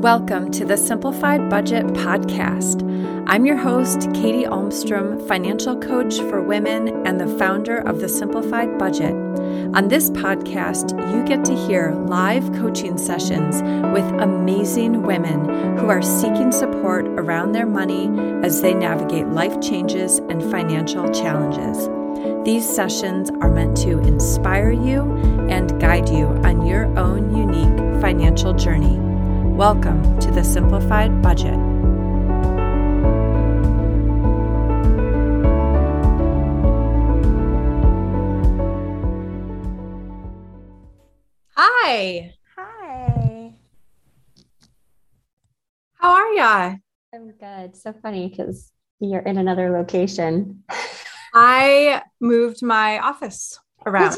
Welcome to the Simplified Budget Podcast. I'm your host, Katy Almstrom, financial coach for women and the founder of the Simplified Budget. On this podcast, you get to hear live coaching sessions with amazing women who are seeking support around their money as they navigate life changes and financial challenges. These sessions are meant to inspire you and guide you on your own unique financial journey. Welcome to the Simplified Budget. Hi. Hi. How are ya? I'm good. So funny because you're in another location. I moved my office around.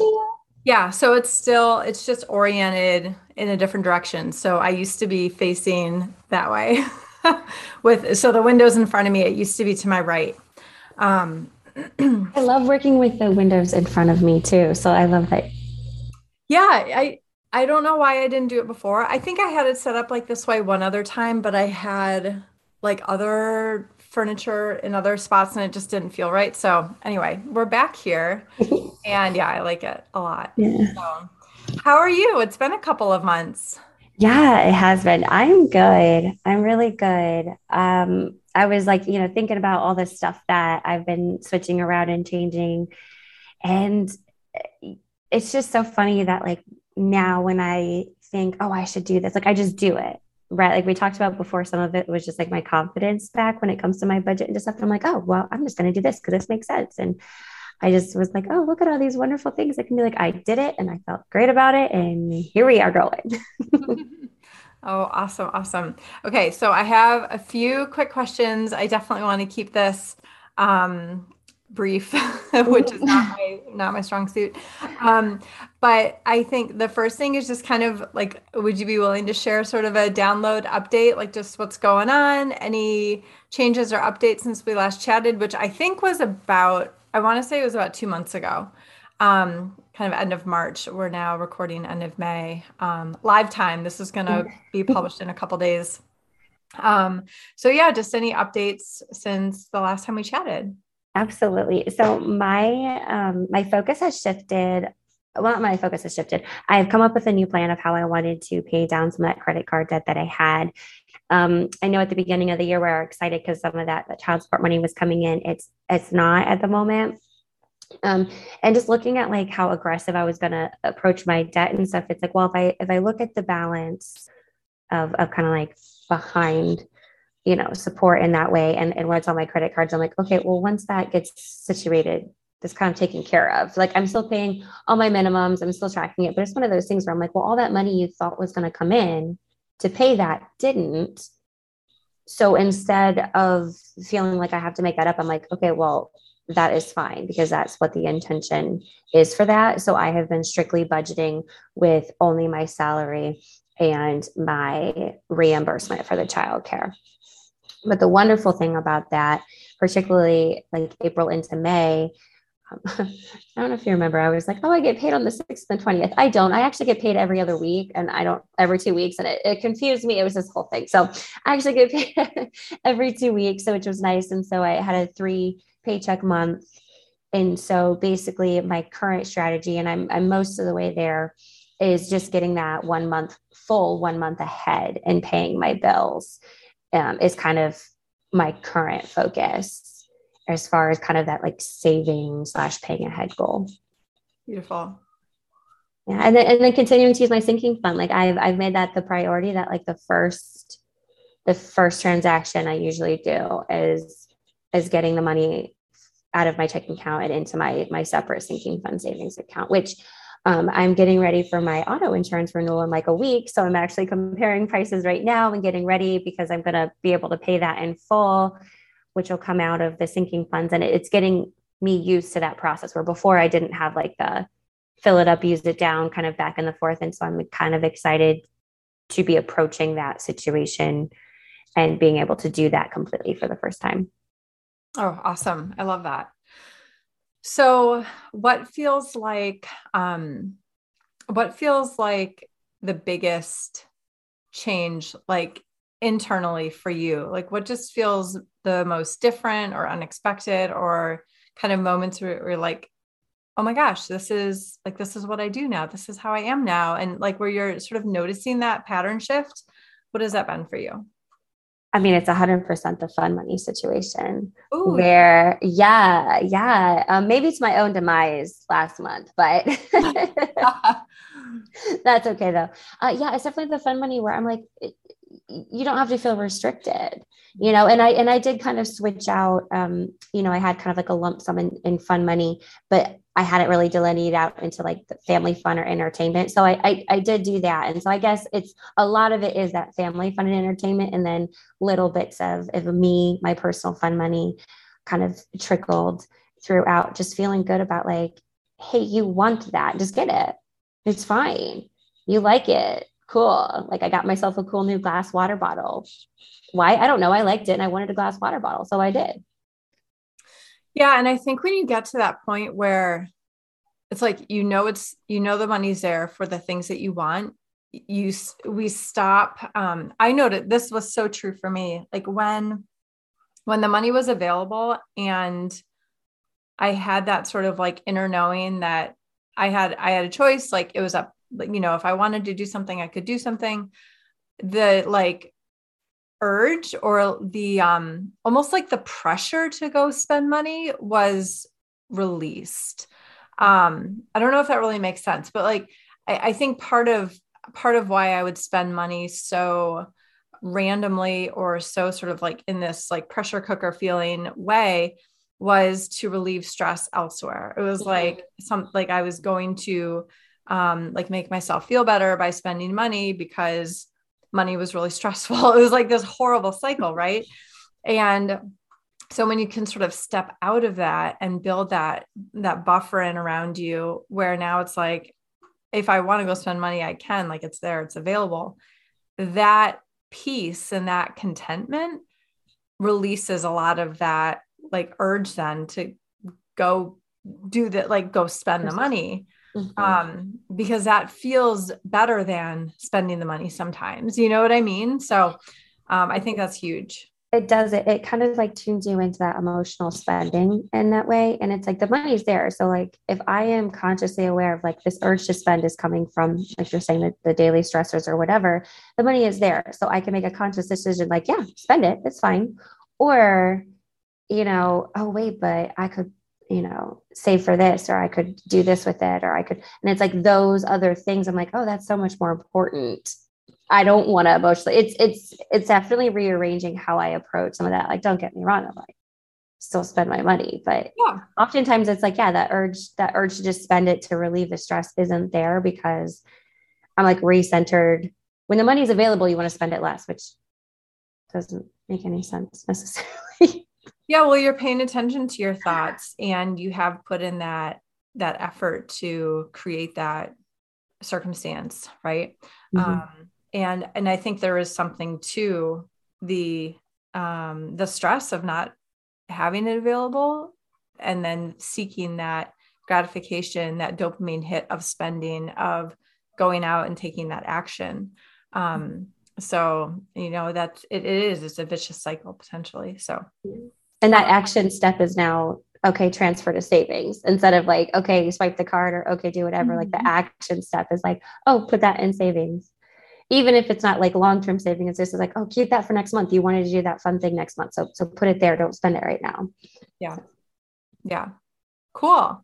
Yeah, so it's still it's just oriented in a different direction. So I used to be facing that way. With so the windows in front of me, it used to be to my right. Um I love working with the windows in front of me too. So I love that. Yeah, I I don't know why I didn't do it before. I think I had it set up like this way one other time, but I had like other furniture in other spots and it just didn't feel right. So anyway, we're back here. and yeah, I like it a lot. Yeah. So, how are you? It's been a couple of months. Yeah, it has been. I'm good. I'm really good. Um, I was like, you know, thinking about all the stuff that I've been switching around and changing. And it's just so funny that like now when I think, oh, I should do this, like I just do it right like we talked about before some of it was just like my confidence back when it comes to my budget and stuff. I'm like oh well i'm just going to do this because this makes sense. And i just was like oh look at all these wonderful things i can be like i did it and i felt great about it and here we are going. Oh awesome awesome. Okay so i have a few quick questions. I definitely want to keep this um, brief, which is not my not my strong suit. Um, but I think the first thing is just kind of like, would you be willing to share sort of a download update, like just what's going on, any changes or updates since we last chatted, which I think was about, I want to say it was about two months ago. Um, kind of end of March. We're now recording end of May. Um, live time. This is going to be published in a couple days. Um, so yeah, just any updates since the last time we chatted. Absolutely. So my um, my focus has shifted. Well, my focus has shifted. I've come up with a new plan of how I wanted to pay down some of that credit card debt that I had. Um, I know at the beginning of the year we are excited because some of that, that child support money was coming in. It's it's not at the moment. Um, and just looking at like how aggressive I was going to approach my debt and stuff, it's like, well, if I if I look at the balance of of kind of like behind you know support in that way. And, and what's on my credit cards i'm like okay well once that gets situated this kind of taken care of. Like i'm still paying all my minimums. I'm still tracking it. But it's one of those things where i'm like well all that money you thought was going to come in to pay that didn't. So instead of feeling like i have to make that up i'm like okay well that is fine because that's what the intention is for that. So i have been strictly budgeting with only my salary and my reimbursement for the child care but the wonderful thing about that, particularly like April into May, um, I don't know if you remember, I was like, oh, I get paid on the 6th and 20th. I don't. I actually get paid every other week and I don't every two weeks. And it, it confused me. It was this whole thing. So I actually get paid every two weeks, so which was nice. And so I had a three paycheck month. And so basically my current strategy, and I'm, I'm most of the way there, is just getting that one month full one month ahead and paying my bills um, is kind of my current focus as far as kind of that like saving slash paying ahead goal. Beautiful. Yeah, and then and then continuing to use my sinking fund. Like I've I've made that the priority that like the first the first transaction I usually do is is getting the money out of my checking account and into my my separate sinking fund savings account, which um, I'm getting ready for my auto insurance renewal in like a week. So I'm actually comparing prices right now and getting ready because I'm going to be able to pay that in full, which will come out of the sinking funds. And it's getting me used to that process where before I didn't have like the fill it up, use it down kind of back and the forth. And so I'm kind of excited to be approaching that situation and being able to do that completely for the first time. Oh, awesome. I love that. So, what feels like um, what feels like the biggest change, like internally for you? Like what just feels the most different or unexpected or kind of moments where you're like, oh my gosh, this is like, this is what I do now. This is how I am now. And like where you're sort of noticing that pattern shift. What has that been for you? I mean, it's 100% the fun money situation Ooh. where, yeah, yeah. Um, maybe it's my own demise last month, but that's okay though. Uh, yeah, it's definitely the fun money where I'm like, you don't have to feel restricted you know and i and i did kind of switch out um you know i had kind of like a lump sum in, in fun money but i hadn't really delineated out into like family fun or entertainment so I, I i did do that and so i guess it's a lot of it is that family fun and entertainment and then little bits of of me my personal fun money kind of trickled throughout just feeling good about like hey you want that just get it it's fine you like it cool. Like I got myself a cool new glass water bottle. Why? I don't know. I liked it and I wanted a glass water bottle. So I did. Yeah. And I think when you get to that point where it's like, you know, it's, you know, the money's there for the things that you want, you, we stop. Um, I noted this was so true for me. Like when, when the money was available and I had that sort of like inner knowing that I had, I had a choice, like it was up you know, if I wanted to do something, I could do something. The like urge or the um almost like the pressure to go spend money was released. Um, I don't know if that really makes sense, but like I, I think part of part of why I would spend money so randomly or so sort of like in this like pressure cooker feeling way was to relieve stress elsewhere. It was mm-hmm. like some like I was going to um, like make myself feel better by spending money because money was really stressful. It was like this horrible cycle, right? And so when you can sort of step out of that and build that that buffer in around you where now it's like if I want to go spend money, I can, like it's there, it's available. That peace and that contentment releases a lot of that like urge then to go do that, like go spend the money mm-hmm. um, because that feels better than spending the money sometimes. You know what I mean? So um, I think that's huge. It does it. It kind of like tunes you into that emotional spending in that way. And it's like the money's there. So like if I am consciously aware of like this urge to spend is coming from like you're saying the, the daily stressors or whatever, the money is there. So I can make a conscious decision like, yeah, spend it. It's fine. Or, you know, oh wait, but I could you know, save for this, or I could do this with it, or I could, and it's like those other things. I'm like, oh, that's so much more important. I don't want to emotionally. It's it's it's definitely rearranging how I approach some of that. Like, don't get me wrong, I'm like, still spend my money, but yeah. oftentimes it's like, yeah, that urge, that urge to just spend it to relieve the stress isn't there because I'm like recentered. When the money is available, you want to spend it less, which doesn't make any sense necessarily. Yeah, well, you're paying attention to your thoughts and you have put in that that effort to create that circumstance, right? Mm-hmm. Um, and and I think there is something to the um, the stress of not having it available and then seeking that gratification, that dopamine hit of spending, of going out and taking that action. Um, so you know that it, it is it's a vicious cycle potentially. So and that action step is now okay transfer to savings instead of like okay swipe the card or okay do whatever. Mm-hmm. like the mm-hmm. action step is like oh put that in savings. Even if it's not like long-term saving it's just like oh keep that for next month. You wanted to do that fun thing next month. So so put it there. Don't spend it right now. Yeah. Yeah. Cool.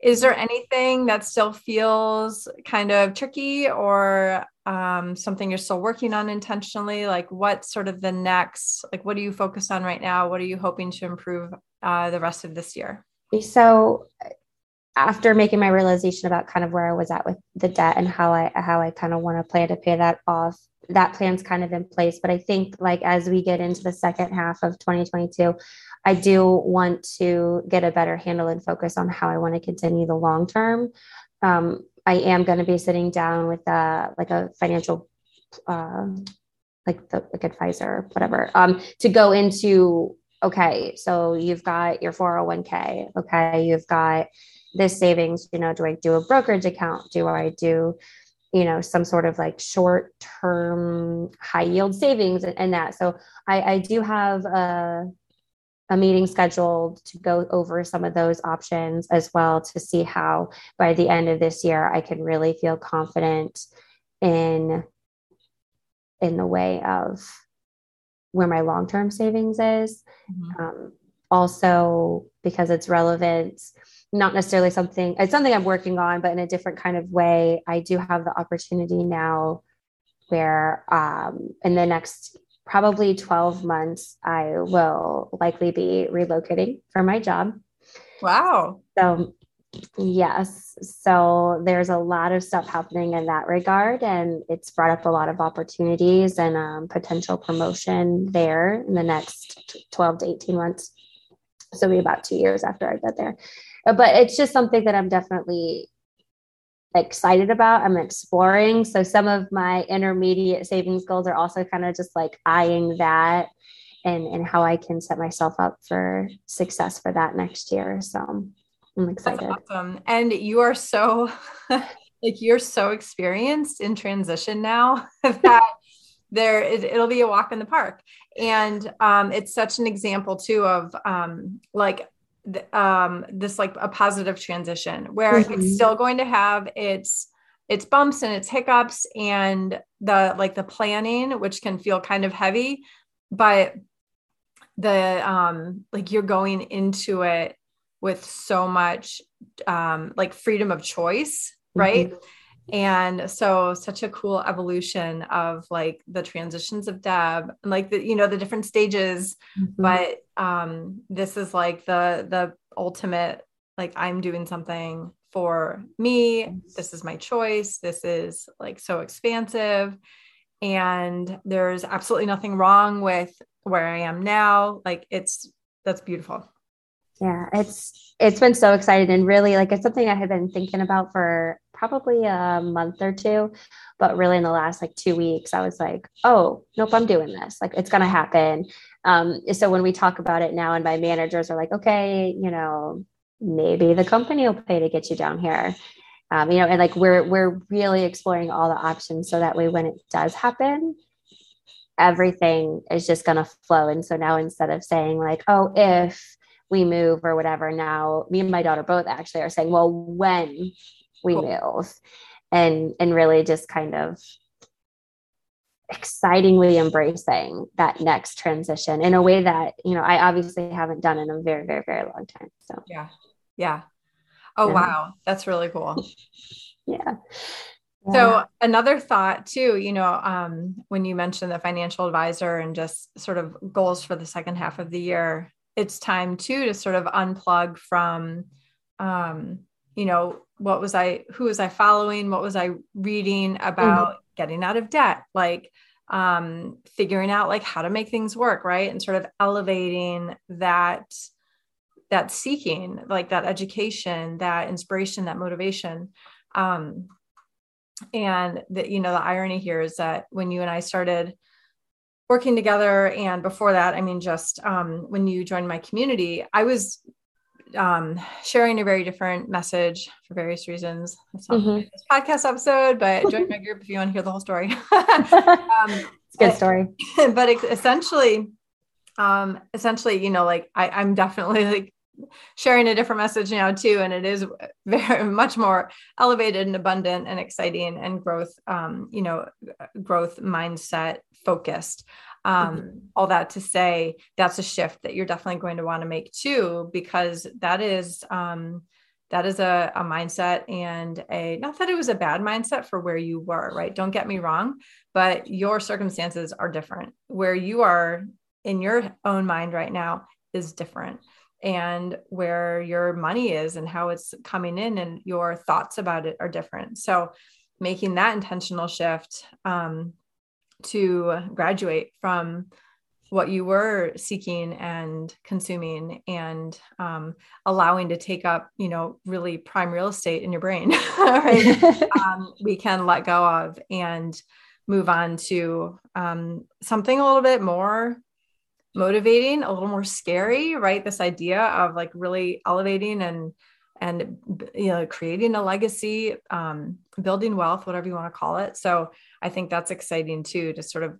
Is there anything that still feels kind of tricky or um, something you're still working on intentionally? Like, what sort of the next, like, what are you focused on right now? What are you hoping to improve uh, the rest of this year? So, after making my realization about kind of where I was at with the debt and how I how I kind of want to plan to pay that off, that plan's kind of in place. But I think like as we get into the second half of 2022, I do want to get a better handle and focus on how I want to continue the long term. Um, I am going to be sitting down with a like a financial, uh, like the like advisor, whatever, um, to go into okay. So you've got your 401k. Okay, you've got this savings. You know, do I do a brokerage account? Do I do you know some sort of like short term high yield savings and, and that so I, I do have a, a meeting scheduled to go over some of those options as well to see how by the end of this year i can really feel confident in in the way of where my long-term savings is mm-hmm. um, also because it's relevant not necessarily something it's something i'm working on but in a different kind of way i do have the opportunity now where um, in the next probably 12 months i will likely be relocating for my job. Wow. So yes. So there's a lot of stuff happening in that regard and it's brought up a lot of opportunities and um, potential promotion there in the next 12 to 18 months. So be about two years after i get there. But it's just something that I'm definitely excited about. I'm exploring. So some of my intermediate savings goals are also kind of just like eyeing that and and how I can set myself up for success for that next year. So I'm excited. That's awesome. And you are so like you're so experienced in transition now that there it, it'll be a walk in the park and um, it's such an example too of um, like um, this like a positive transition where mm-hmm. it's still going to have its its bumps and its hiccups and the like the planning which can feel kind of heavy but the um like you're going into it with so much um like freedom of choice right mm-hmm. And so such a cool evolution of like the transitions of deb and like the you know the different stages mm-hmm. but um this is like the the ultimate like i'm doing something for me. This is my choice. This is like so expansive. And there's absolutely nothing wrong with where i am now. Like it's that's beautiful yeah it's it's been so exciting and really like it's something i had been thinking about for probably a month or two but really in the last like two weeks i was like oh nope i'm doing this. Like it's gonna happen. Um, so when we talk about it now and my managers are like okay you know maybe the company will pay to get you down here. Um, you know and like we're we're really exploring all the options so that way when it does happen everything is just going to flow. And so now instead of saying like oh if we move or whatever now me and my daughter both actually are saying well when we cool. move? And and really just kind of excitingly embracing that next transition in a way that you know i obviously haven't done in a very very very long time so. Yeah. Yeah. Oh yeah. wow. That's really cool. Yeah. So another thought too, you know, um, when you mentioned the financial advisor and just sort of goals for the second half of the year, it's time too to sort of unplug from, um, you know, what was I, who was I following? What was I reading about mm-hmm. getting out of debt? Like, um, figuring out like how to make things work, right? And sort of elevating that, that seeking, like that education, that inspiration, that motivation. Um, and that, you know, the irony here is that when you and I started working together and before that, I mean, just um, when you joined my community, I was um, sharing a very different message for various reasons. That's not mm-hmm. this podcast episode, but join my group if you want to hear the whole story. um, it's a good story. But essentially, um, essentially, you know, like I, I'm definitely like sharing a different message now too, and it is very much more elevated and abundant and exciting and growth, um, you know, growth mindset focused. Um, mm-hmm. All that to say, that's a shift that you're definitely going to want to make too, because that is um, that is a, a mindset and a not that it was a bad mindset for where you were, right? Don't get me wrong, but your circumstances are different. Where you are in your own mind right now is different and where your money is and how it's coming in and your thoughts about it are different. So making that intentional shift um, to graduate from what you were seeking and consuming and um, allowing to take up you know really prime real estate in your brain right? Um, we can let go of and move on to um, something a little bit more motivating a little more scary right? This idea of like really elevating and and you know creating a legacy um, building wealth whatever you want to call it. So i think that's exciting too to sort of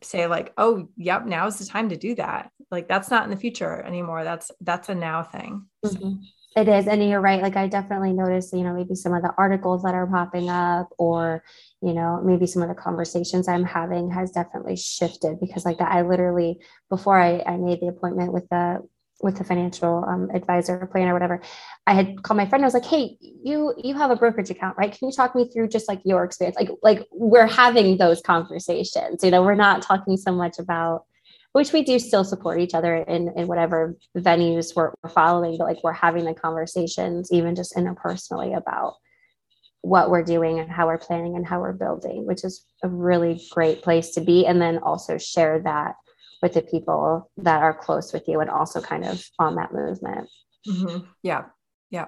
say like oh yep now is the time to do that. Like that's not in the future anymore. That's that's a now thing mm-hmm. It is and you're right like i definitely noticed you know maybe some of the articles that are popping up or you know maybe some of the conversations i'm having has definitely shifted because like that i literally before i, I made the appointment with the with the financial um, advisor plan or whatever i had called my friend i was like hey you you have a brokerage account right? Can you talk me through just like your experience? Like like we're having those conversations you know we're not talking so much about which we do still support each other in in whatever venues we're, following but like we're having the conversations even just interpersonally about what we're doing and how we're planning and how we're building which is a really great place to be and then also share that with the people that are close with you and also kind of on that movement. Mm-hmm. Yeah. Yeah.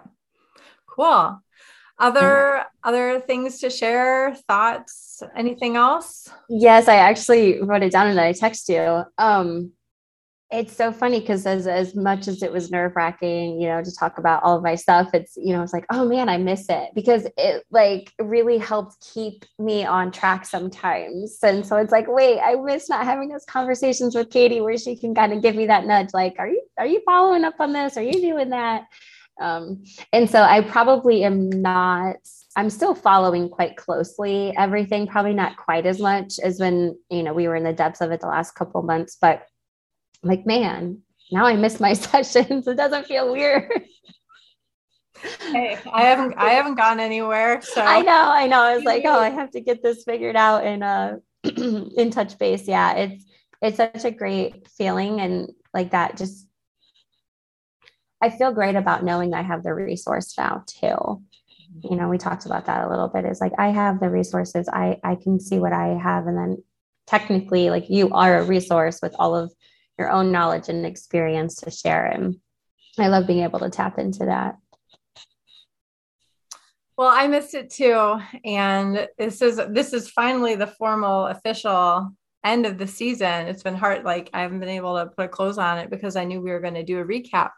Cool. Other yeah. other things to share, thoughts, anything else? Yes, I actually wrote it down and I text you. Um it's so funny because as as much as it was nerve wracking, you know, to talk about all of my stuff, it's you know, it's like, oh man, I miss it because it like really helped keep me on track sometimes. And so it's like, wait, I miss not having those conversations with Katy where she can kind of give me that nudge, like, are you are you following up on this? Are you doing that? Um, and so I probably am not. I'm still following quite closely everything, probably not quite as much as when you know we were in the depths of it the last couple months, but like, man, now I miss my sessions. It doesn't feel weird. Hey, I haven't I haven't gone anywhere. So I know, I know. I was like, oh, I have to get this figured out and uh in touch base. Yeah, it's it's such a great feeling and like that just I feel great about knowing I have the resource now too. You know, we talked about that a little bit. Is like I have the resources. I I can see what I have and then technically like you are a resource with all of your own knowledge and experience to share. And I love being able to tap into that. Well, I missed it too. And this is this is finally the formal official end of the season. It's been hard, like I haven't been able to put a close on it because I knew we were going to do a recap.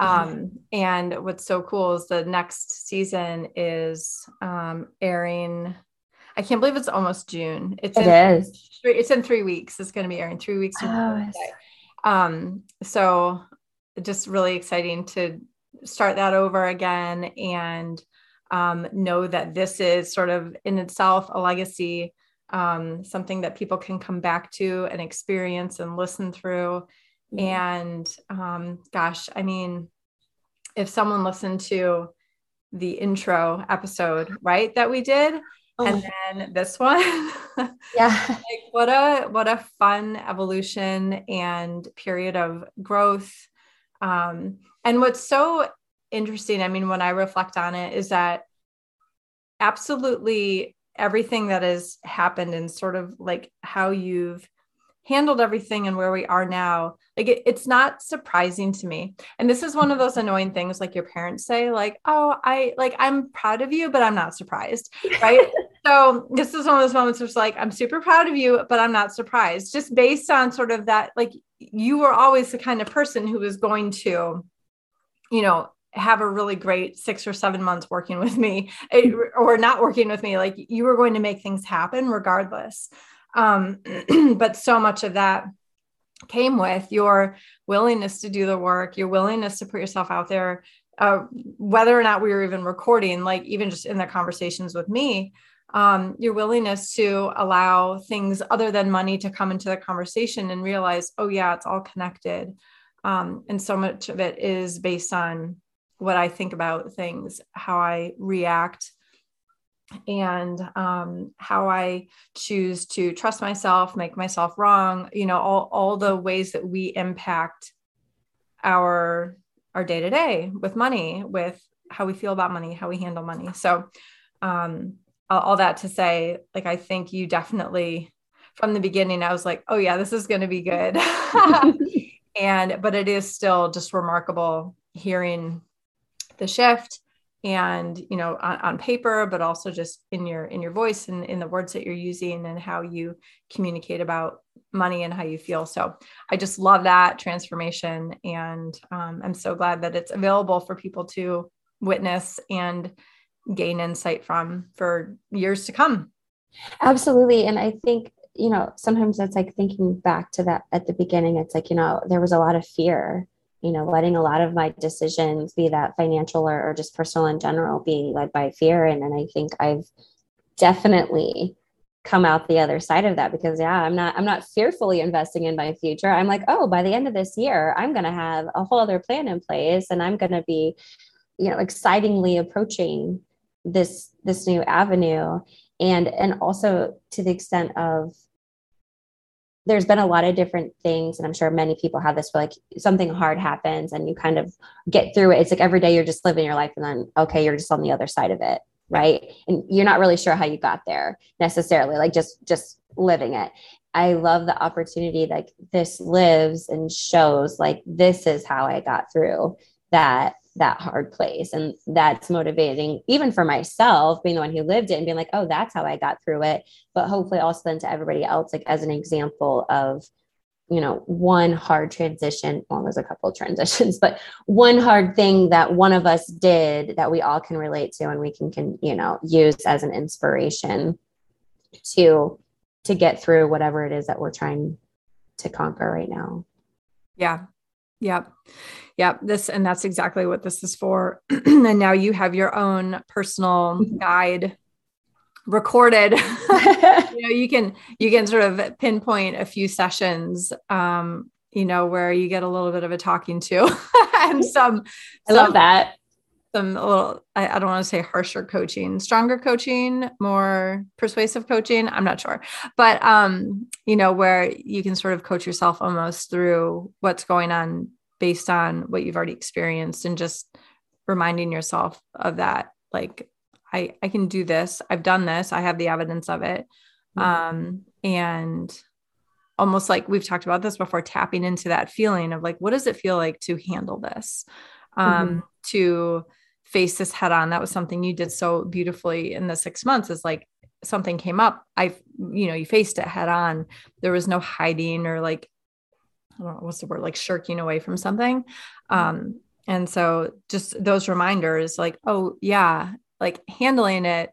Mm-hmm. Um, and what's so cool is the next season is um, airing. I can't believe it's almost June. It's it in, is. It's in three weeks. It's going to be airing three weeks. Oh, um, so just really exciting to start that over again and um, know that this is sort of in itself a legacy, um, something that people can come back to and experience and listen through. Mm-hmm. And um, gosh, I mean, if someone listened to the intro episode, right, that we did, Oh. and then this one yeah like what a what a fun evolution and period of growth um and what's so interesting i mean when i reflect on it is that absolutely everything that has happened and sort of like how you've handled everything and where we are now like it, it's not surprising to me. And this is one of those annoying things like your parents say like oh i like i'm proud of you but i'm not surprised right? So this is one of those moments where it's like i'm super proud of you but i'm not surprised just based on sort of that like you were always the kind of person who was going to you know have a really great six or seven months working with me eh, or not working with me like you were going to make things happen regardless um, but so much of that came with your willingness to do the work, your willingness to put yourself out there, uh, whether or not we were even recording, like even just in the conversations with me, um, your willingness to allow things other than money to come into the conversation and realize, oh, yeah, it's all connected. Um, and so much of it is based on what I think about things, how I react and um, how I choose to trust myself, make myself wrong, you know, all, all the ways that we impact our our day to day with money, with how we feel about money, how we handle money. So um, all, all that to say, like I think you definitely from the beginning, I was like, oh yeah, this is going to be good. and but it is still just remarkable hearing the shift and you know on, on, paper but also just in your in your voice and in the words that you're using and how you communicate about money and how you feel so i just love that transformation and um, i'm so glad that it's available for people to witness and gain insight from for years to come. Absolutely. And I think, you know, sometimes it's like thinking back to that at the beginning, it's like, you know, there was a lot of fear, you know, letting a lot of my decisions, be that financial or, or just personal in general, being led by fear. And, and I think I've definitely come out the other side of that because yeah i'm not i'm not fearfully investing in my future i'm like oh by the end of this year i'm going to have a whole other plan in place and i'm going to be you know excitingly approaching this this new avenue and and also to the extent of there's been a lot of different things and i'm sure many people have this where like something hard happens and you kind of get through it. It's like every day you're just living your life and then okay you're just on the other side of it right? And you're not really sure how you got there necessarily like just just living it. I love the opportunity like this lives and shows like this is how i got through that that hard place. And that's motivating even for myself being the one who lived it and being like oh that's how i got through it. But hopefully also then to everybody else like as an example of you know one hard transition well there's a couple of transitions but one hard thing that one of us did that we all can relate to and we can can you know use as an inspiration to to get through whatever it is that we're trying to conquer right now. Yeah Yep. Yep. This, and that's exactly what this is for. and now you have your own personal mm-hmm. guide recorded you know you can you can sort of pinpoint a few sessions um you know where you get a little bit of a talking to and some i love that some a little I, I don't want to say harsher coaching stronger coaching more persuasive coaching i'm not sure but um you know where you can sort of coach yourself almost through what's going on based on what you've already experienced and just reminding yourself of that like I, I can do this. I've done this. I have the evidence of it. Mm-hmm. Um, and almost like we've talked about this before, tapping into that feeling of like, what does it feel like to handle this? Um, mm-hmm. to face this head on. That was something you did so beautifully in the six months is like something came up. I, you know, you faced it head on. There was no hiding or like, I don't know what's the word, like shirking away from something. Um, and so just those reminders like, oh yeah, like handling it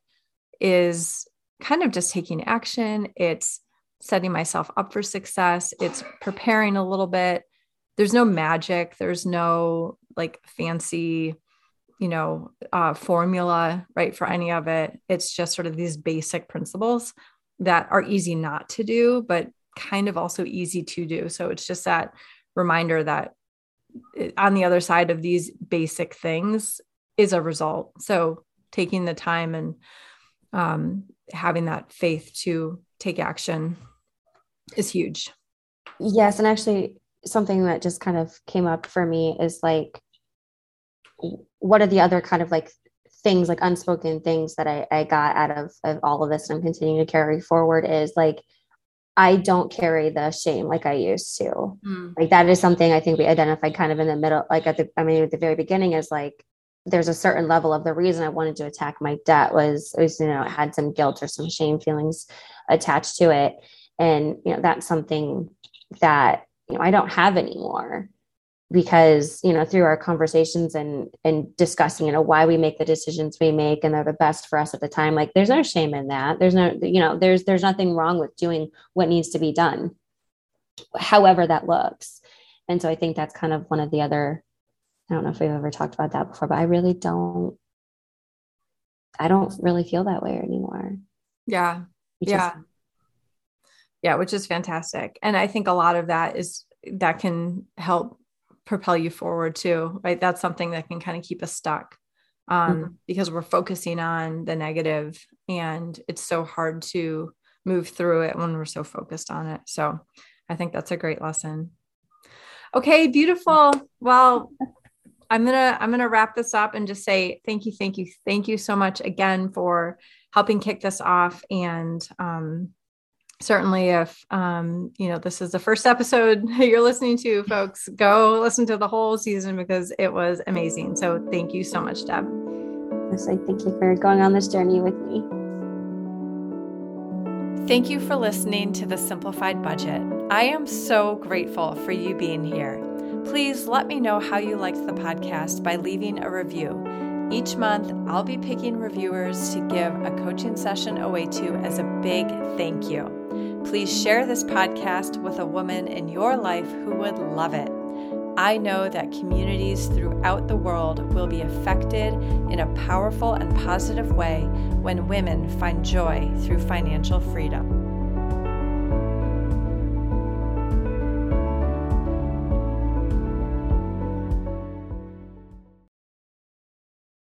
is kind of just taking action. It's setting myself up for success. It's preparing a little bit. There's no magic. There's no like fancy, you know, uh, formula, right, for any of it. It's just sort of these basic principles that are easy not to do, but kind of also easy to do. So it's just that reminder that eh, on the other side of these basic things is a result. So taking the time and um, having that faith to take action is huge. Yes. And actually, something that just kind of came up for me is like, what are the other kind of like things, like unspoken things that I, I got out of, of all of this and I'm continuing to carry forward is like, I don't carry the shame like I used to. Mm. Like that is something I think we identified kind of in the middle, like at the, I mean, at the very beginning is like, there's a certain level of the reason I wanted to attack my debt was, was you know, it had some guilt or some shame feelings attached to it. And, you know, that's something that, you know, I don't have anymore because, you know, through our conversations and, and discussing, you know, why we make the decisions we make and they're the best for us at the time, like there's no shame in that. There's no, you know, there's, there's nothing wrong with doing what needs to be done, however that looks. And so I think that's kind of one of the other I don't know if we've ever talked about that before, but I really don't I don't really feel that way anymore. Yeah. Yeah. Is, yeah, which is fantastic. And I think a lot of that is that can help propel you forward too, right? That's something that can kind of keep us stuck um, mm-hmm. because we're focusing on the negative and it's so hard to move through it when we're so focused on it. So I think that's a great lesson. Okay, beautiful. Well, I'm gonna I'm gonna wrap this up and just say thank you, thank you, thank you so much again for helping kick this off. And um, certainly, if um, you know this is the first episode you're listening to, folks, go listen to the whole season because it was amazing. So thank you so much, Deb. Yes, I thank you for going on this journey with me. Thank you for listening to the Simplified Budget. I am so grateful for you being here. Please let me know how you liked the podcast by leaving a review. Each month, I'll be picking reviewers to give a coaching session away to as a big thank you. Please share this podcast with a woman in your life who would love it. I know that communities throughout the world will be affected in a powerful and positive way when women find joy through financial freedom.